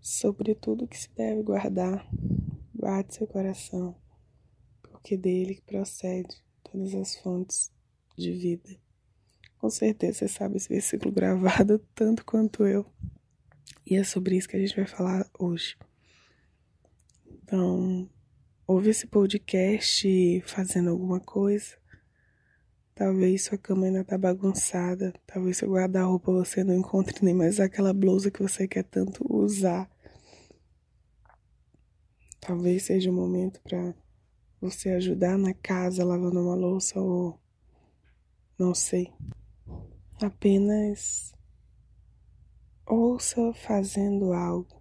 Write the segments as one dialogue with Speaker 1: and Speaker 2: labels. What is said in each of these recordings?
Speaker 1: sobre tudo que se deve guardar. Guarde seu coração, porque dele procede todas as fontes de vida. Com certeza você sabe esse versículo gravado tanto quanto eu. E é sobre isso que a gente vai falar hoje. Então, ouve esse podcast fazendo alguma coisa. Talvez sua cama ainda tá bagunçada. Talvez seu guarda-roupa você não encontre nem mais aquela blusa que você quer tanto usar. Talvez seja o momento para você ajudar na casa lavando uma louça ou não sei. Apenas ouça fazendo algo.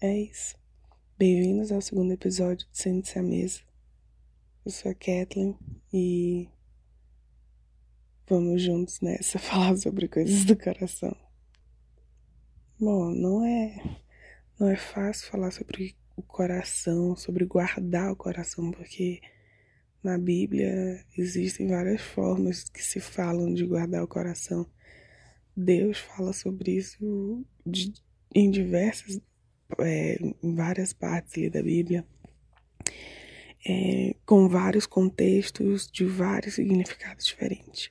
Speaker 1: É isso. Bem-vindos ao segundo episódio de Sente-se à Mesa. Eu sou a Kathleen e vamos juntos nessa falar sobre coisas do coração. Bom, não é não é fácil falar sobre o coração, sobre guardar o coração, porque na Bíblia existem várias formas que se falam de guardar o coração. Deus fala sobre isso de, em diversas é, em várias partes da Bíblia, é, com vários contextos, de vários significados diferentes.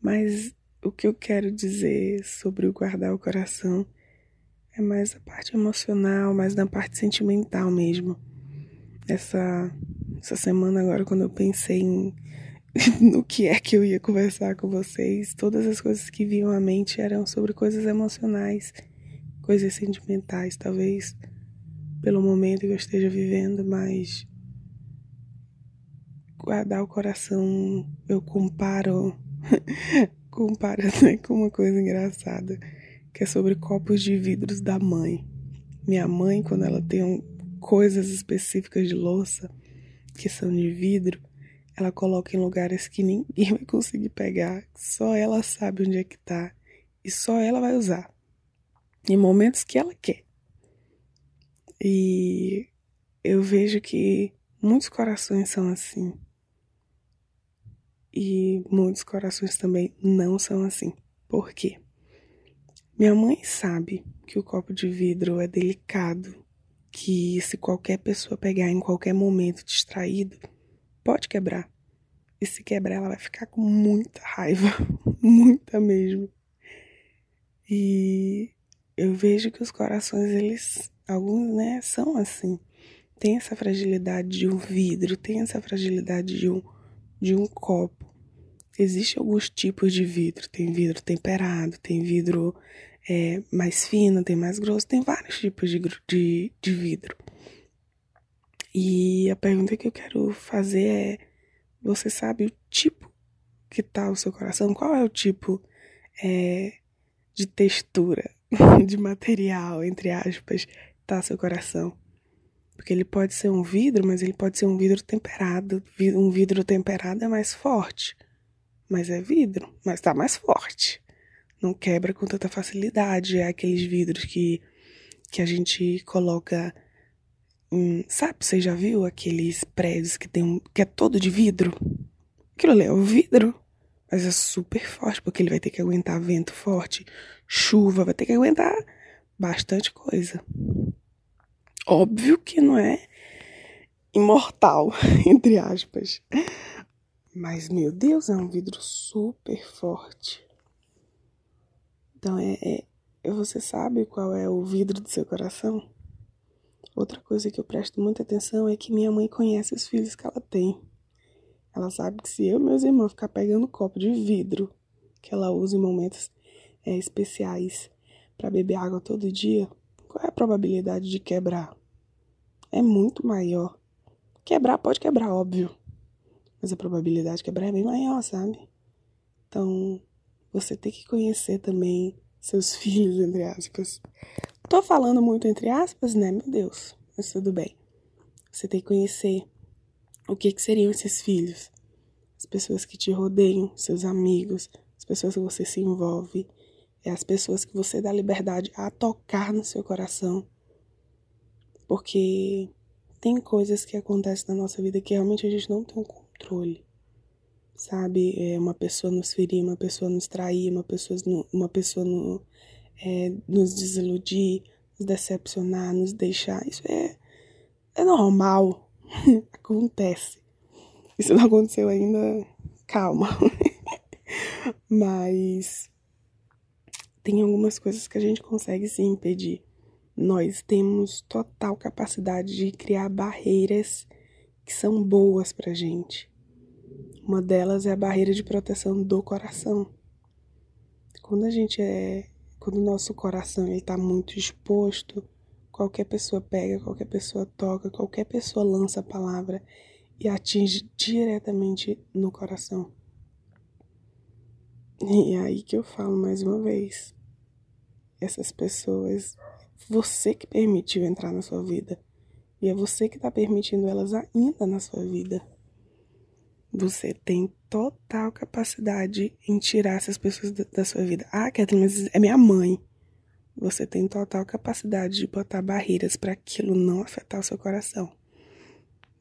Speaker 1: Mas o que eu quero dizer sobre o guardar o coração é mais a parte emocional, mais na parte sentimental mesmo. Essa, essa semana agora, quando eu pensei em, no que é que eu ia conversar com vocês, todas as coisas que vinham à mente eram sobre coisas emocionais coisas sentimentais, talvez pelo momento que eu esteja vivendo, mas guardar o coração eu comparo comparo né, com uma coisa engraçada, que é sobre copos de vidros da mãe. Minha mãe, quando ela tem um, coisas específicas de louça que são de vidro, ela coloca em lugares que ninguém vai conseguir pegar, só ela sabe onde é que tá e só ela vai usar em momentos que ela quer. E eu vejo que muitos corações são assim. E muitos corações também não são assim. Por quê? Minha mãe sabe que o copo de vidro é delicado, que se qualquer pessoa pegar em qualquer momento distraído, pode quebrar. E se quebrar, ela vai ficar com muita raiva, muita mesmo. E eu vejo que os corações, eles, alguns, né, são assim. Tem essa fragilidade de um vidro, tem essa fragilidade de um, de um copo. Existem alguns tipos de vidro. Tem vidro temperado, tem vidro é, mais fino, tem mais grosso, tem vários tipos de, de, de vidro. E a pergunta que eu quero fazer é: você sabe o tipo que tá o seu coração? Qual é o tipo é, de textura de material, entre aspas, tá seu coração. Porque ele pode ser um vidro, mas ele pode ser um vidro temperado. Um vidro temperado é mais forte. Mas é vidro, mas tá mais forte. Não quebra com tanta facilidade. É aqueles vidros que, que a gente coloca. Em, sabe, você já viu aqueles prédios que tem um, que é todo de vidro? Aquilo ali é o vidro. Mas é super forte, porque ele vai ter que aguentar vento forte, chuva, vai ter que aguentar bastante coisa. Óbvio que não é imortal, entre aspas. Mas, meu Deus, é um vidro super forte. Então, é, é, você sabe qual é o vidro do seu coração? Outra coisa que eu presto muita atenção é que minha mãe conhece os filhos que ela tem. Ela sabe que se eu e meus irmãos ficar pegando copo de vidro que ela usa em momentos é, especiais para beber água todo dia, qual é a probabilidade de quebrar? É muito maior. Quebrar pode quebrar, óbvio. Mas a probabilidade de quebrar é bem maior, sabe? Então, você tem que conhecer também seus filhos, entre aspas. Tô falando muito entre aspas, né? Meu Deus, mas tudo bem. Você tem que conhecer o que, que seriam esses filhos? As pessoas que te rodeiam, seus amigos, as pessoas que você se envolve, é as pessoas que você dá liberdade a tocar no seu coração. Porque tem coisas que acontecem na nossa vida que realmente a gente não tem um controle. Sabe? É uma pessoa nos ferir, uma pessoa nos trair, uma pessoa, uma pessoa no, é, nos desiludir, nos decepcionar, nos deixar. Isso é, é normal. Acontece. Isso não aconteceu ainda, calma. Mas tem algumas coisas que a gente consegue se impedir. Nós temos total capacidade de criar barreiras que são boas pra gente. Uma delas é a barreira de proteção do coração. Quando a gente é, quando o nosso coração ele tá muito exposto, qualquer pessoa pega, qualquer pessoa toca, qualquer pessoa lança a palavra e atinge diretamente no coração. E é aí que eu falo mais uma vez. Essas pessoas, você que permitiu entrar na sua vida. E é você que está permitindo elas ainda na sua vida. Você tem total capacidade em tirar essas pessoas da, sua vida. Ah, Kathleen, mas é minha mãe. Você tem total capacidade de botar barreiras para aquilo não afetar o seu coração.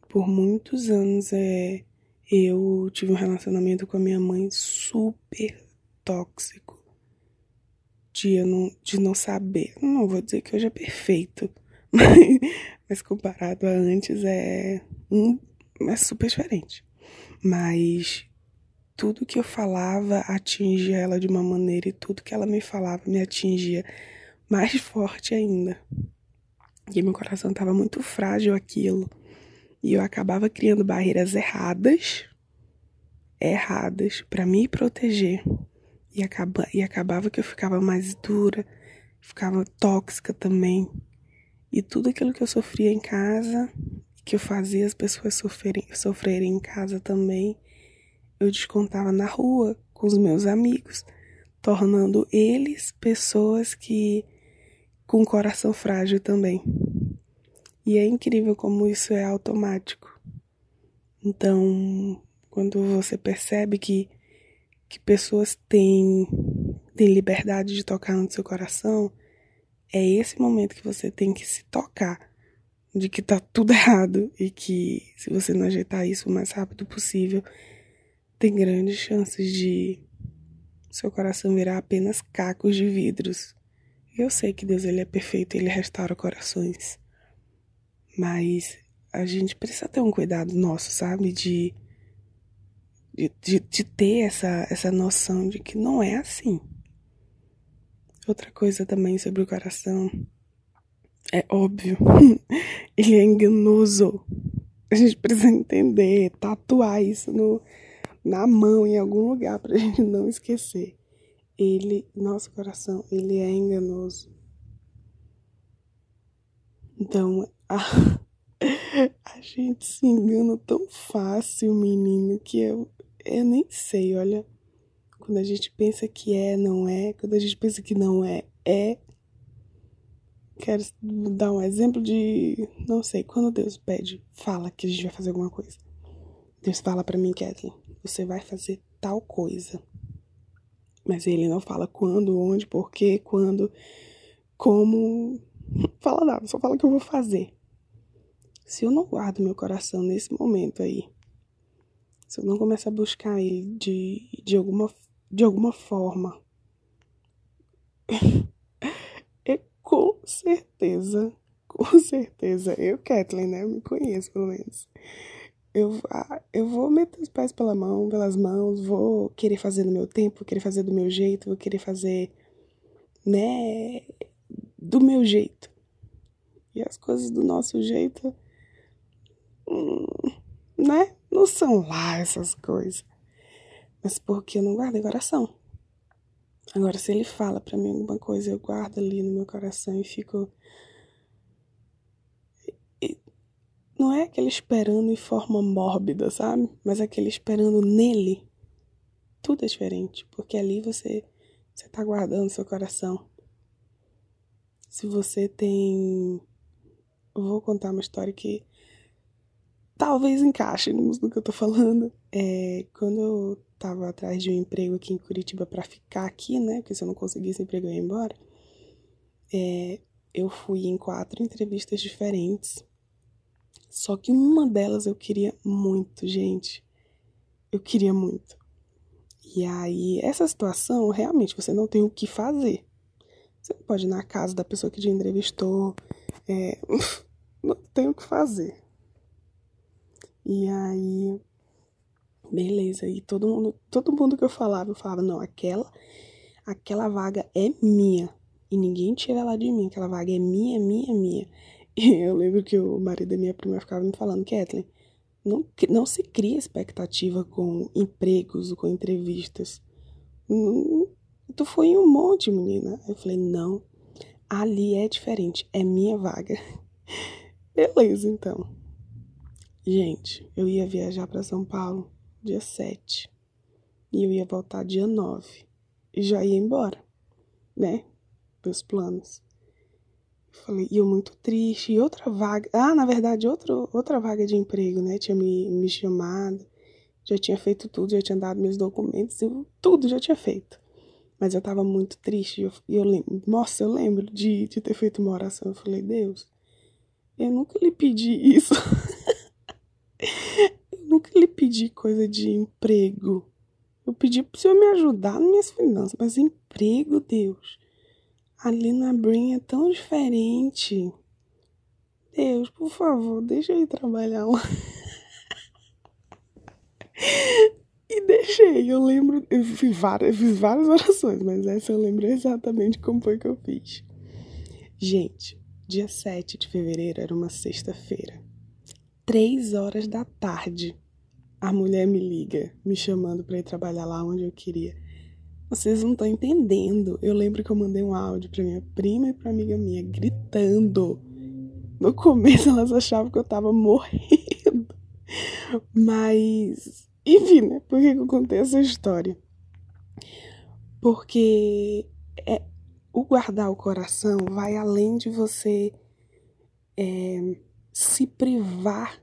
Speaker 1: Por muitos anos é, eu tive um relacionamento com a minha mãe super tóxico de, eu não, de não saber. Não vou dizer que hoje é perfeito, mas, mas comparado a antes é, um, é super diferente. Mas tudo que eu falava atingia ela de uma maneira e tudo que ela me falava me atingia mais forte ainda. E meu coração estava muito frágil aquilo. E eu acabava criando barreiras erradas, erradas, para me proteger. E, acaba, e acabava que eu ficava mais dura, ficava tóxica também. E tudo aquilo que eu sofria em casa, que eu fazia as pessoas sofrerem, sofrerem em casa também, eu descontava na rua com os meus amigos, tornando eles pessoas que com coração frágil também. E é incrível como isso é automático. Então, quando você percebe que que pessoas têm, têm liberdade de tocar no seu coração, é esse momento que você tem que se tocar de que tá tudo errado e que se você não ajeitar isso o mais rápido possível, tem grandes chances de seu coração virar apenas cacos de vidros. Eu sei que Deus ele é perfeito, ele restaura corações. Mas a gente precisa ter um cuidado nosso, sabe, de de, de, de ter essa, essa noção de que não é assim. Outra coisa também sobre o coração é óbvio, ele é enganoso. A gente precisa entender, tatuar isso no, na mão, em algum lugar, pra gente não esquecer. Ele, nosso coração, ele é enganoso. Então, a, a gente se engana tão fácil, menino, que eu, eu nem sei, olha. Quando a gente pensa que é, não é. Quando a gente pensa que não é, é. Quero dar um exemplo de. Não sei, quando Deus pede, fala que a gente vai fazer alguma coisa. Deus fala para mim, Kathleen, você vai fazer tal coisa. Mas ele não fala quando, onde, porquê, quando, como. Fala nada, só fala que eu vou fazer. Se eu não guardo meu coração nesse momento aí, se eu não começar a buscar ele de, de, alguma, de alguma forma, é com certeza, com certeza, eu, Kathleen, né? Eu me conheço pelo menos. Eu, eu vou meter os pés pela mão, pelas mãos, vou querer fazer no meu tempo, querer fazer do meu jeito, vou querer fazer, né, do meu jeito. E as coisas do nosso jeito, hum, né? Não são lá essas coisas. Mas porque eu não guardei coração. Agora, se ele fala para mim alguma coisa, eu guardo ali no meu coração e fico. não é aquele esperando em forma mórbida, sabe? Mas aquele esperando nele. Tudo é diferente. Porque ali você, você tá guardando seu coração. Se você tem. Eu vou contar uma história que talvez encaixe no que eu tô falando. É, quando eu tava atrás de um emprego aqui em Curitiba para ficar aqui, né? Porque se eu não conseguisse emprego eu ia embora. É, eu fui em quatro entrevistas diferentes. Só que uma delas eu queria muito, gente. Eu queria muito. E aí, essa situação, realmente, você não tem o que fazer. Você não pode ir na casa da pessoa que te entrevistou. É, não tem o que fazer. E aí, beleza. E todo mundo, todo mundo que eu falava, eu falava, não, aquela, aquela vaga é minha. E ninguém tira ela de mim. Aquela vaga é minha, minha, minha. E eu lembro que o marido da minha prima ficava me falando, Kathleen, não, não se cria expectativa com empregos, com entrevistas. Não, tu foi em um monte, menina. Eu falei, não, ali é diferente, é minha vaga. Beleza, então. Gente, eu ia viajar para São Paulo dia 7 e eu ia voltar dia 9 e já ia embora, né? Meus planos. Falei, e eu muito triste. E outra vaga. Ah, na verdade, outro, outra vaga de emprego, né? Tinha me, me chamado. Já tinha feito tudo, já tinha dado meus documentos, eu, tudo já tinha feito. Mas eu tava muito triste. E eu, eu lembro, nossa, eu lembro de, de ter feito uma oração. Eu falei, Deus, eu nunca lhe pedi isso. eu nunca lhe pedi coisa de emprego. Eu pedi pro Senhor me ajudar nas minhas finanças, mas emprego, Deus. Ali na Brin é tão diferente. Deus, por favor, deixa eu ir trabalhar lá. e deixei. Eu lembro, eu fiz várias, fiz várias orações, mas essa eu lembro exatamente como foi que eu fiz. Gente, dia 7 de fevereiro era uma sexta-feira. Três horas da tarde, a mulher me liga, me chamando para ir trabalhar lá onde eu queria. Vocês não estão entendendo. Eu lembro que eu mandei um áudio pra minha prima e pra amiga minha, gritando. No começo elas achavam que eu tava morrendo. Mas, enfim, né? Por que eu contei essa história? Porque é, o guardar o coração vai além de você é, se privar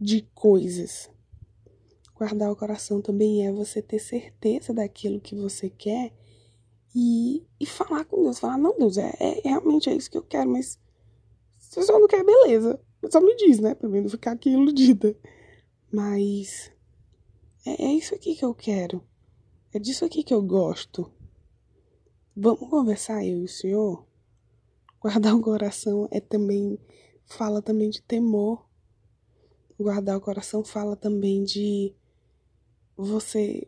Speaker 1: de coisas. Guardar o coração também é você ter certeza daquilo que você quer e, e falar com Deus. Falar, não, Deus, é, é realmente é isso que eu quero, mas se você não quer, beleza. Só me diz, né? Pra mim não ficar aqui iludida. Mas é, é isso aqui que eu quero. É disso aqui que eu gosto. Vamos conversar, eu e o Senhor? Guardar o coração é também. Fala também de temor. Guardar o coração fala também de você.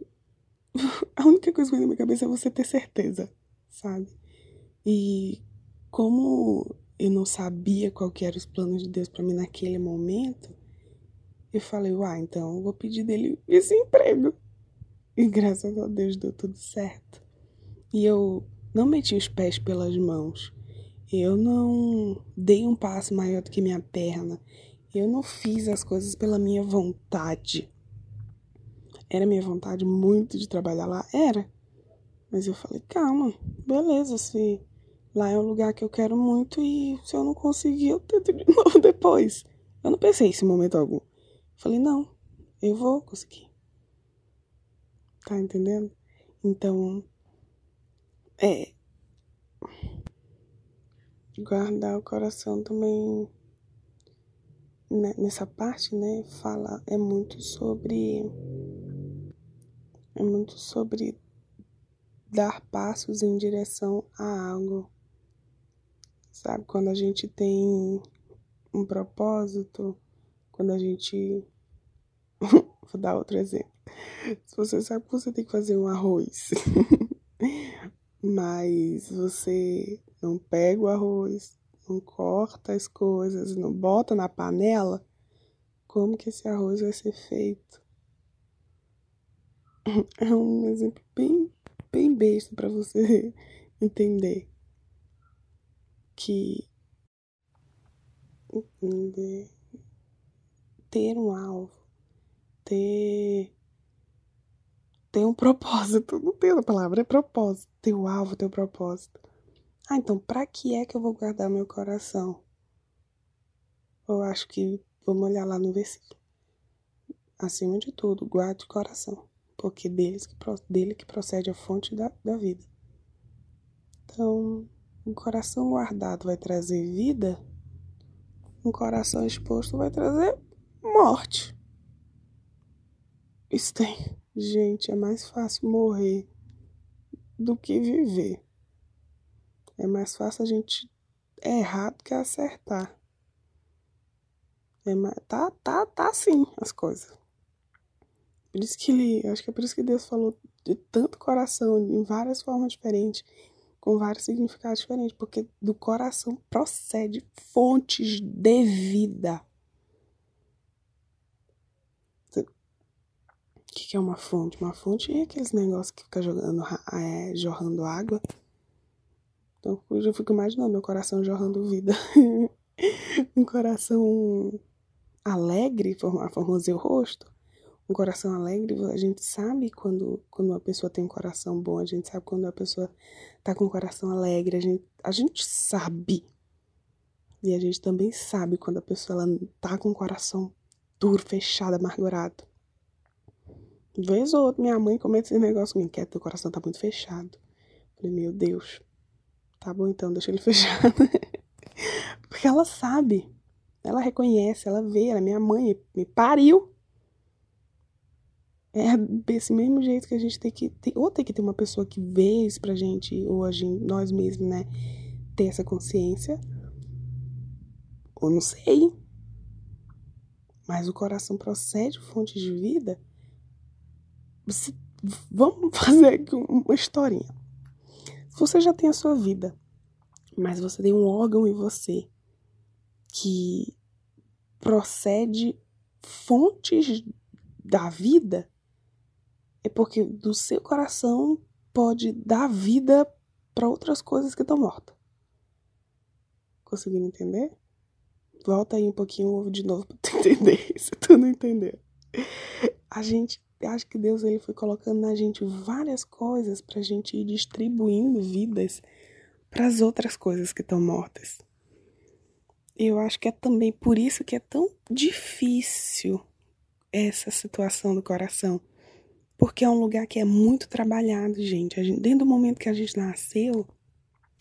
Speaker 1: A única coisa que vem na minha cabeça é você ter certeza, sabe? E como eu não sabia qual que eram os planos de Deus para mim naquele momento, eu falei, uai, então eu vou pedir dele esse emprego. E graças a Deus deu tudo certo. E eu não meti os pés pelas mãos. Eu não dei um passo maior do que minha perna. Eu não fiz as coisas pela minha vontade. Era minha vontade muito de trabalhar lá? Era. Mas eu falei, calma, beleza, se lá é um lugar que eu quero muito e se eu não conseguir, eu tento de novo depois. Eu não pensei isso em momento algum. Falei, não, eu vou conseguir. Tá entendendo? Então, é. Guardar o coração também né, nessa parte, né? Fala, é muito sobre é muito sobre dar passos em direção a algo. Sabe, quando a gente tem um propósito, quando a gente. Vou dar outro exemplo. Se você sabe que você tem que fazer um arroz, mas você não pega o arroz, não corta as coisas, não bota na panela, como que esse arroz vai ser feito? é um exemplo bem, bem besta para você entender que entender, ter um alvo, ter ter um propósito, não tem a palavra, é propósito, ter o um alvo, ter o um propósito. Ah, então para que é que eu vou guardar meu coração? Eu acho que vamos olhar lá no versículo. Acima de tudo, guarde o coração porque deles que, dele que procede a fonte da, da vida. Então, um coração guardado vai trazer vida, um coração exposto vai trazer morte. Isso tem. Gente, é mais fácil morrer do que viver. É mais fácil a gente errar do que acertar. É, tá, tá, tá assim as coisas. Por isso que ele, acho que é por isso que Deus falou de tanto coração, em várias formas diferentes, com vários significados diferentes, porque do coração procede fontes de vida. O que, é uma fonte? Uma fonte é aqueles negócios que fica jogando, é, jorrando água. Então eu já fico imaginando meu coração jorrando vida. um coração alegre, formoseia o rosto. Um coração alegre, a gente sabe quando, quando uma pessoa tem um coração bom, a gente sabe quando a pessoa tá com um coração alegre, a gente, a gente sabe. E a gente também sabe quando a pessoa ela tá com um coração duro, fechado, amargurado. Vez ou outra, minha mãe comenta esse negócio comigo, que é, teu coração tá muito fechado. Falei, meu Deus. Tá bom então, deixa ele fechado. Porque ela sabe. Ela reconhece, ela vê, ela é minha mãe, me pariu. É desse mesmo jeito que a gente tem que ter, ou tem que ter uma pessoa que vê isso pra gente, ou a gente, nós mesmos, né, ter essa consciência. Ou não sei. Mas o coração procede fonte de vida vamos fazer aqui uma historinha. Você já tem a sua vida, mas você tem um órgão em você que procede fontes da vida, é porque do seu coração pode dar vida para outras coisas que estão mortas. Conseguindo entender? Volta aí um pouquinho o ovo de novo para tu entender, se tu não entender. A gente acho que Deus ele foi colocando na gente várias coisas para a gente ir distribuindo vidas para as outras coisas que estão mortas. Eu acho que é também por isso que é tão difícil essa situação do coração. Porque é um lugar que é muito trabalhado, gente. gente desde o momento que a gente nasceu,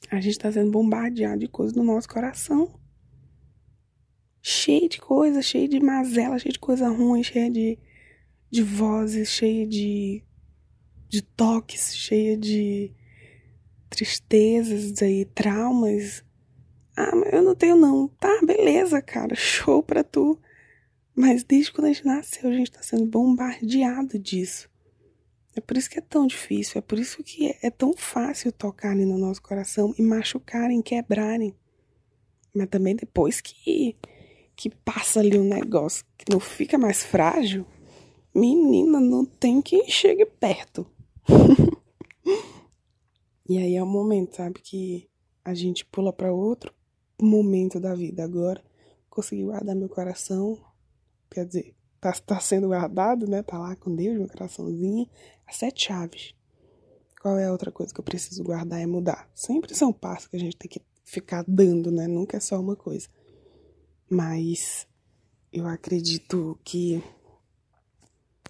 Speaker 1: a gente está sendo bombardeado de coisas no nosso coração. Cheio de coisa, cheio de mazela, cheio de coisa ruim, cheio de de vozes, cheia de, de toques, cheia de tristezas e traumas. Ah, mas eu não tenho não. Tá, beleza, cara, show pra tu. Mas desde quando a gente nasceu, a gente tá sendo bombardeado disso. É por isso que é tão difícil, é por isso que é, é tão fácil tocar ali no nosso coração e machucarem, quebrarem. Mas também depois que, que passa ali um negócio que não fica mais frágil, menina, não tem quem chegue perto. e aí é o momento, sabe, que a gente pula para outro momento da vida. Agora consegui guardar meu coração, quer dizer, tá, tá sendo guardado, né? Tá lá com Deus, meu coraçãozinho, as sete chaves. Qual é a outra coisa que eu preciso guardar? É mudar. Sempre são passos que a gente tem que ficar dando, né? Nunca é só uma coisa. Mas eu acredito que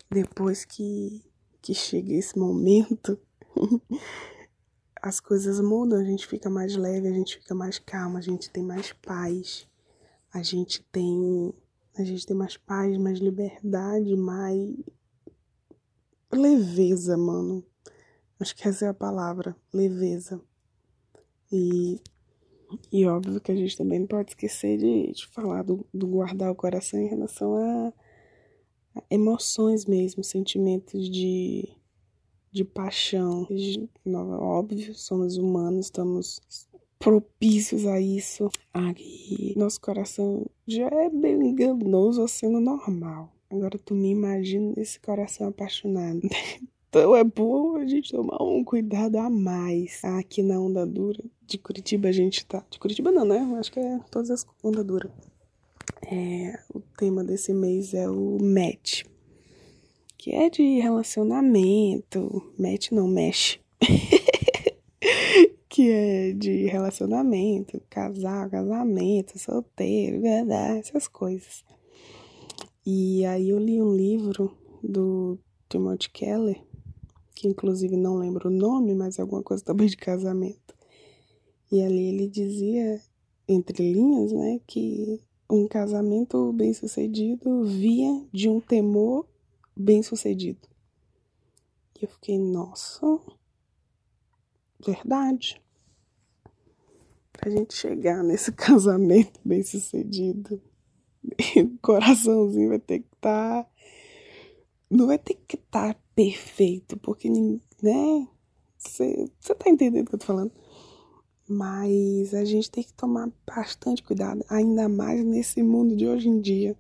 Speaker 1: depois que, que chega esse momento, as coisas mudam, a gente fica mais leve, a gente fica mais calma, a gente tem mais paz, a gente tem a gente tem mais paz, mais liberdade, mais leveza, mano. Acho que essa é a palavra, leveza. E, e óbvio que a gente também não pode esquecer de, de falar do, do guardar o coração em relação a emoções mesmo, sentimentos de, de paixão. Óbvio, somos humanos, estamos propícios a isso. Aí, nosso coração já é bem enganoso sendo normal. Agora tu me imagina esse coração apaixonado. Então é bom a gente tomar um cuidado a mais. Aqui na Onda Dura de Curitiba a gente tá. De Curitiba não, né? Acho que é todas as Onda Dura. É, o tema desse mês é o match, que é de relacionamento. Match não, mexe. que é de relacionamento, casal, casamento, solteiro, verdade, essas coisas. E aí eu li um livro do Timothy Keller, que inclusive não lembro o nome, mas é alguma coisa também de casamento. E ali ele dizia, entre linhas, né, que um casamento bem-sucedido via de um temor bem-sucedido. E eu fiquei, nossa, verdade. pra gente chegar nesse casamento bem sucedido, o coraçãozinho vai ter que estar. Tá, não vai ter que estar tá perfeito, porque, né? Você tá entendendo o que eu tô falando? Mas a gente tem que tomar bastante cuidado, ainda mais nesse mundo de hoje em dia.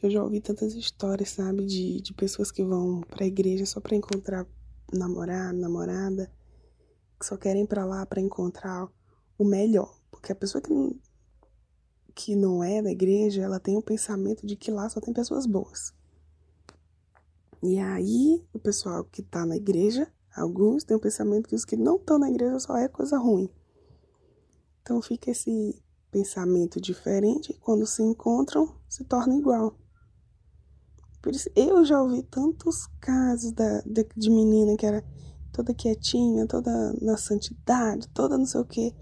Speaker 1: Eu já ouvi tantas histórias, sabe, de, de pessoas que vão pra igreja só pra encontrar namorado, namorada, que só querem para lá para encontrar o melhor. Porque a pessoa que não, que não é da igreja, ela tem o pensamento de que lá só tem pessoas boas. E aí, o pessoal que tá na igreja, alguns têm o pensamento que os que não estão na igreja só é coisa ruim. Então fica esse pensamento diferente e quando se encontram, se torna igual. Por isso, eu já ouvi tantos casos da, de, de menina que era toda quietinha, toda na santidade, toda não sei o que.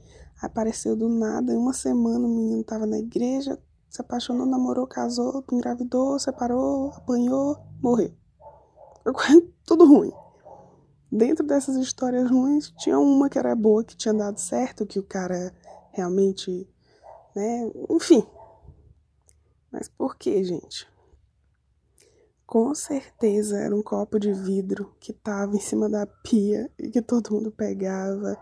Speaker 1: Apareceu do nada, em uma semana o menino tava na igreja, se apaixonou, namorou, casou, engravidou, separou, apanhou, morreu. Tudo ruim. Dentro dessas histórias ruins, tinha uma que era boa, que tinha dado certo, que o cara realmente, né? Enfim. Mas por que, gente? Com certeza era um copo de vidro que tava em cima da pia e que todo mundo pegava,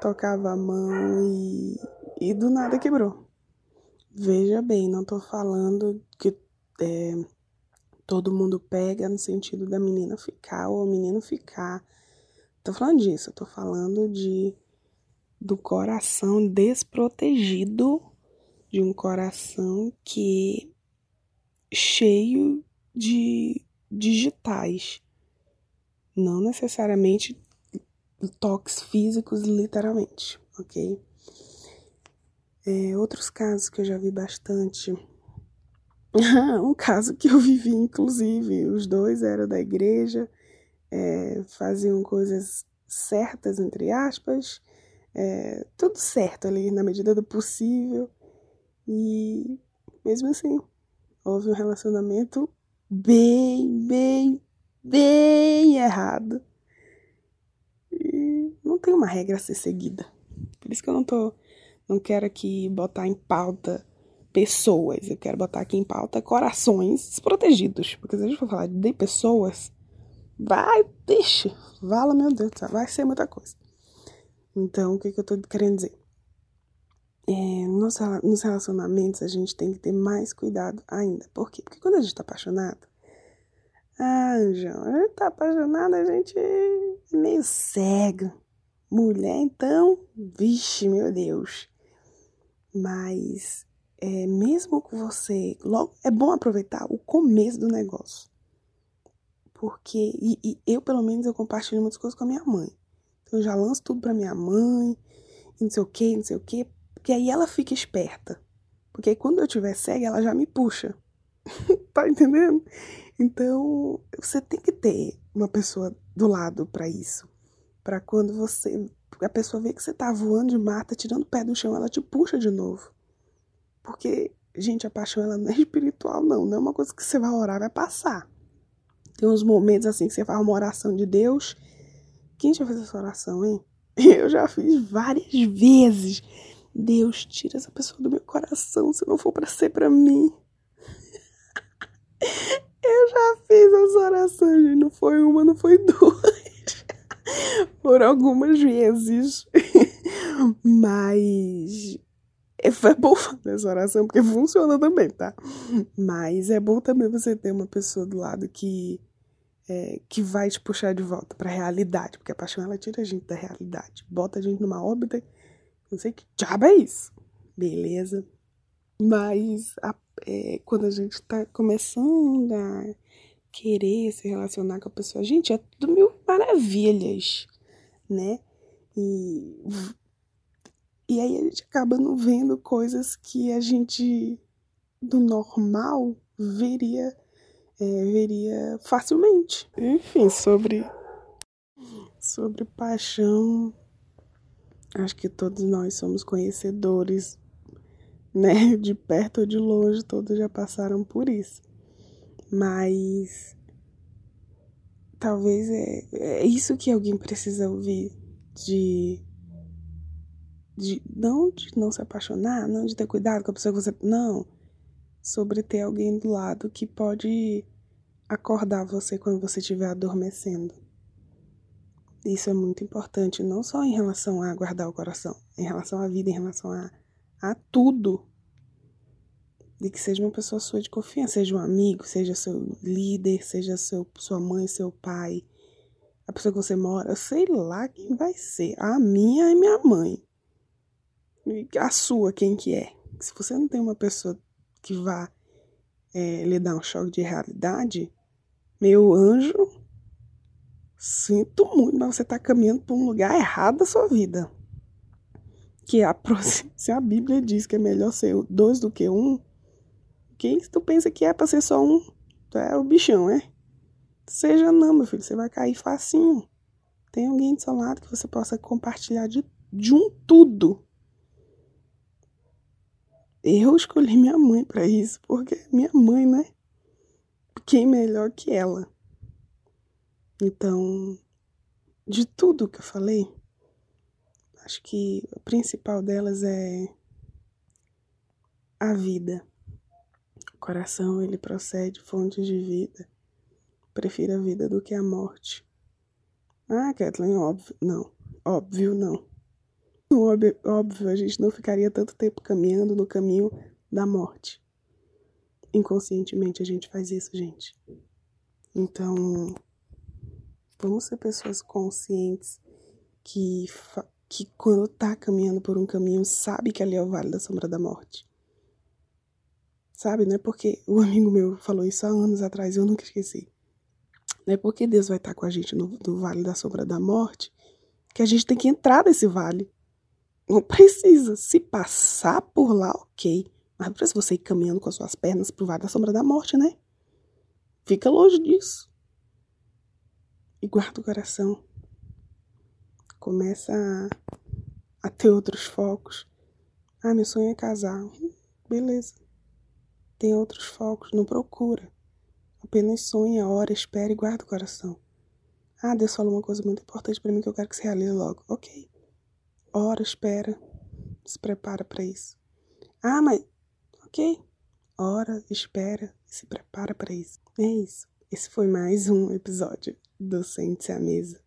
Speaker 1: tocava a mão e, e do nada quebrou. Veja bem, não tô falando que é, todo mundo pega no sentido da menina ficar ou o menino ficar. Tô falando disso, tô falando de do coração desprotegido, de um coração que cheio de digitais, não necessariamente toques físicos, literalmente, ok? É, outros casos que eu já vi bastante. um caso que eu vivi, inclusive, os dois eram da igreja, é, faziam coisas certas, entre aspas, é, tudo certo ali, na medida do possível, e mesmo assim, houve um relacionamento bem, bem, bem errado. E não tem uma regra a ser seguida. Por isso que eu não tô. Não quero aqui botar em pauta pessoas. Eu quero botar aqui em pauta corações desprotegidos. Porque se a gente for falar de pessoas, vai, deixa. Vala, meu Deus vai ser muita coisa. Então, o que, que eu tô querendo dizer? é, nos, nos relacionamentos a gente tem que ter mais cuidado ainda. Por quê? Porque quando a gente tá apaixonado, ah, João, a gente tá apaixonado, a gente é meio cego. Mulher, então, vixe, meu Deus. Mas é, mesmo que você. Logo, é bom aproveitar o começo do negócio. Porque, e, e, eu, pelo menos, eu compartilho muitas coisas com a minha mãe. Eu já lanço tudo pra minha mãe, não sei o que, não sei o que, porque aí ela fica esperta. Porque aí quando eu tiver cega, ela já me puxa. tá entendendo? Então, você tem que ter uma pessoa do lado para isso. para quando você. A pessoa vê que você tá voando de mata, tirando o pé do chão, ela te puxa de novo. Porque, gente, a paixão ela não é espiritual, não. Não é uma coisa que você vai orar vai passar. Tem uns momentos assim que você faz uma oração de Deus. Quem já fez essa oração, hein? Eu já fiz várias vezes. Deus, tira essa pessoa do meu coração se não for para ser para mim. Eu já fiz as orações, não foi uma, não foi duas. Por algumas vezes. Mas é bom fazer essa oração porque funciona também, tá? Mas é bom também você ter uma pessoa do lado que é, que vai te puxar de volta para a realidade, porque a paixão ela tira a gente da realidade, bota a gente numa órbita não sei que diabo é isso. Beleza. Mas a, é, quando a gente tá começando a querer se relacionar com a pessoa, gente, é tudo mil maravilhas, né? E, e aí a gente acaba não vendo coisas que a gente do normal veria é, veria facilmente. Enfim, sobre sobre paixão Acho que todos nós somos conhecedores, né? De perto ou de longe, todos já passaram por isso. Mas talvez é, é isso que alguém precisa ouvir de de não de não se apaixonar, não de ter cuidado com a pessoa que você. Não. Sobre ter alguém do lado que pode acordar você quando você estiver adormecendo. Isso é muito importante, não só em relação a guardar o coração, em relação à vida, em relação a, a tudo. De que seja uma pessoa sua de confiança, seja um amigo, seja seu líder, seja seu, sua mãe, seu pai, a pessoa que você mora, sei lá quem vai ser. A minha é minha mãe. A sua, quem que é? Se você não tem uma pessoa que vá é, lhe dar um choque de realidade, meu anjo, sinto muito, mas você está caminhando para um lugar errado da sua vida. Que a, se a Bíblia diz que é melhor ser dois do que um, quem tu pensa que é para ser só um? Tu é o bichão, é? Seja não, meu filho, você vai cair facinho. Tem alguém do seu lado que você possa compartilhar de, de um tudo. Eu escolhi minha mãe para isso, porque minha mãe, né? Quem melhor que ela? Então, de tudo que eu falei, acho que o principal delas é a vida. O coração, ele procede fonte de vida. Prefiro a vida do que a morte. Ah, Kathleen, óbvio. Não. Óbvio, não. Óbvio, óbvio, a gente não ficaria tanto tempo caminhando no caminho da morte. Inconscientemente a gente faz isso, gente. Então, vamos ser pessoas conscientes que, que quando tá caminhando por um caminho, sabe que ali é o vale da sombra da morte. Sabe, não é porque o amigo meu falou isso há anos atrás, eu nunca esqueci. Não é porque Deus vai estar com a gente no, no vale da sombra da morte que a gente tem que entrar nesse vale. Não precisa. Se passar por lá, ok. Não precisa você ir caminhando com as suas pernas pro vale da sombra da morte, né? Fica longe disso. E guarda o coração. Começa a, a ter outros focos. Ah, meu sonho é casar. Beleza. Tem outros focos. Não procura. Apenas sonha, ora, espera e guarda o coração. Ah, Deus falou uma coisa muito importante para mim que eu quero que se realize logo. Ok. Ora, espera, se prepara para isso. Ah, mas. Ok. Ora, espera e se prepara para isso. É isso. Esse foi mais um episódio do Sente-se à Mesa.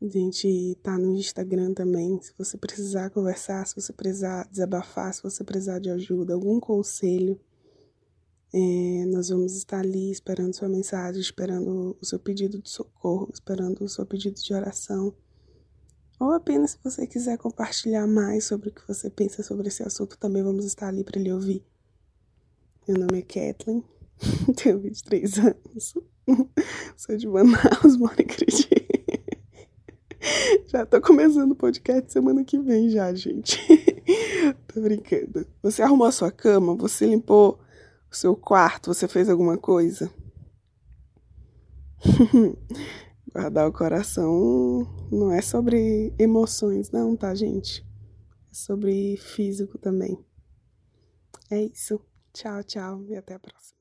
Speaker 1: A gente tá no Instagram também. Se você precisar conversar, se você precisar desabafar, se você precisar de ajuda, algum conselho é, nós vamos estar ali esperando sua mensagem, esperando o seu pedido de socorro, esperando o seu pedido de oração. Ou apenas se você quiser compartilhar mais sobre o que você pensa sobre esse assunto, também vamos estar ali para lhe ouvir. Meu nome é Kathleen, tenho 23 anos, sou de Manaus, moro em Criti. Já tô começando o podcast semana que vem já, gente. tô brincando. Você arrumou a sua cama? Você limpou o seu quarto, você fez alguma coisa? Guardar o coração não é sobre emoções, não, tá, gente? É sobre físico também. É isso. Tchau, tchau e até a próxima.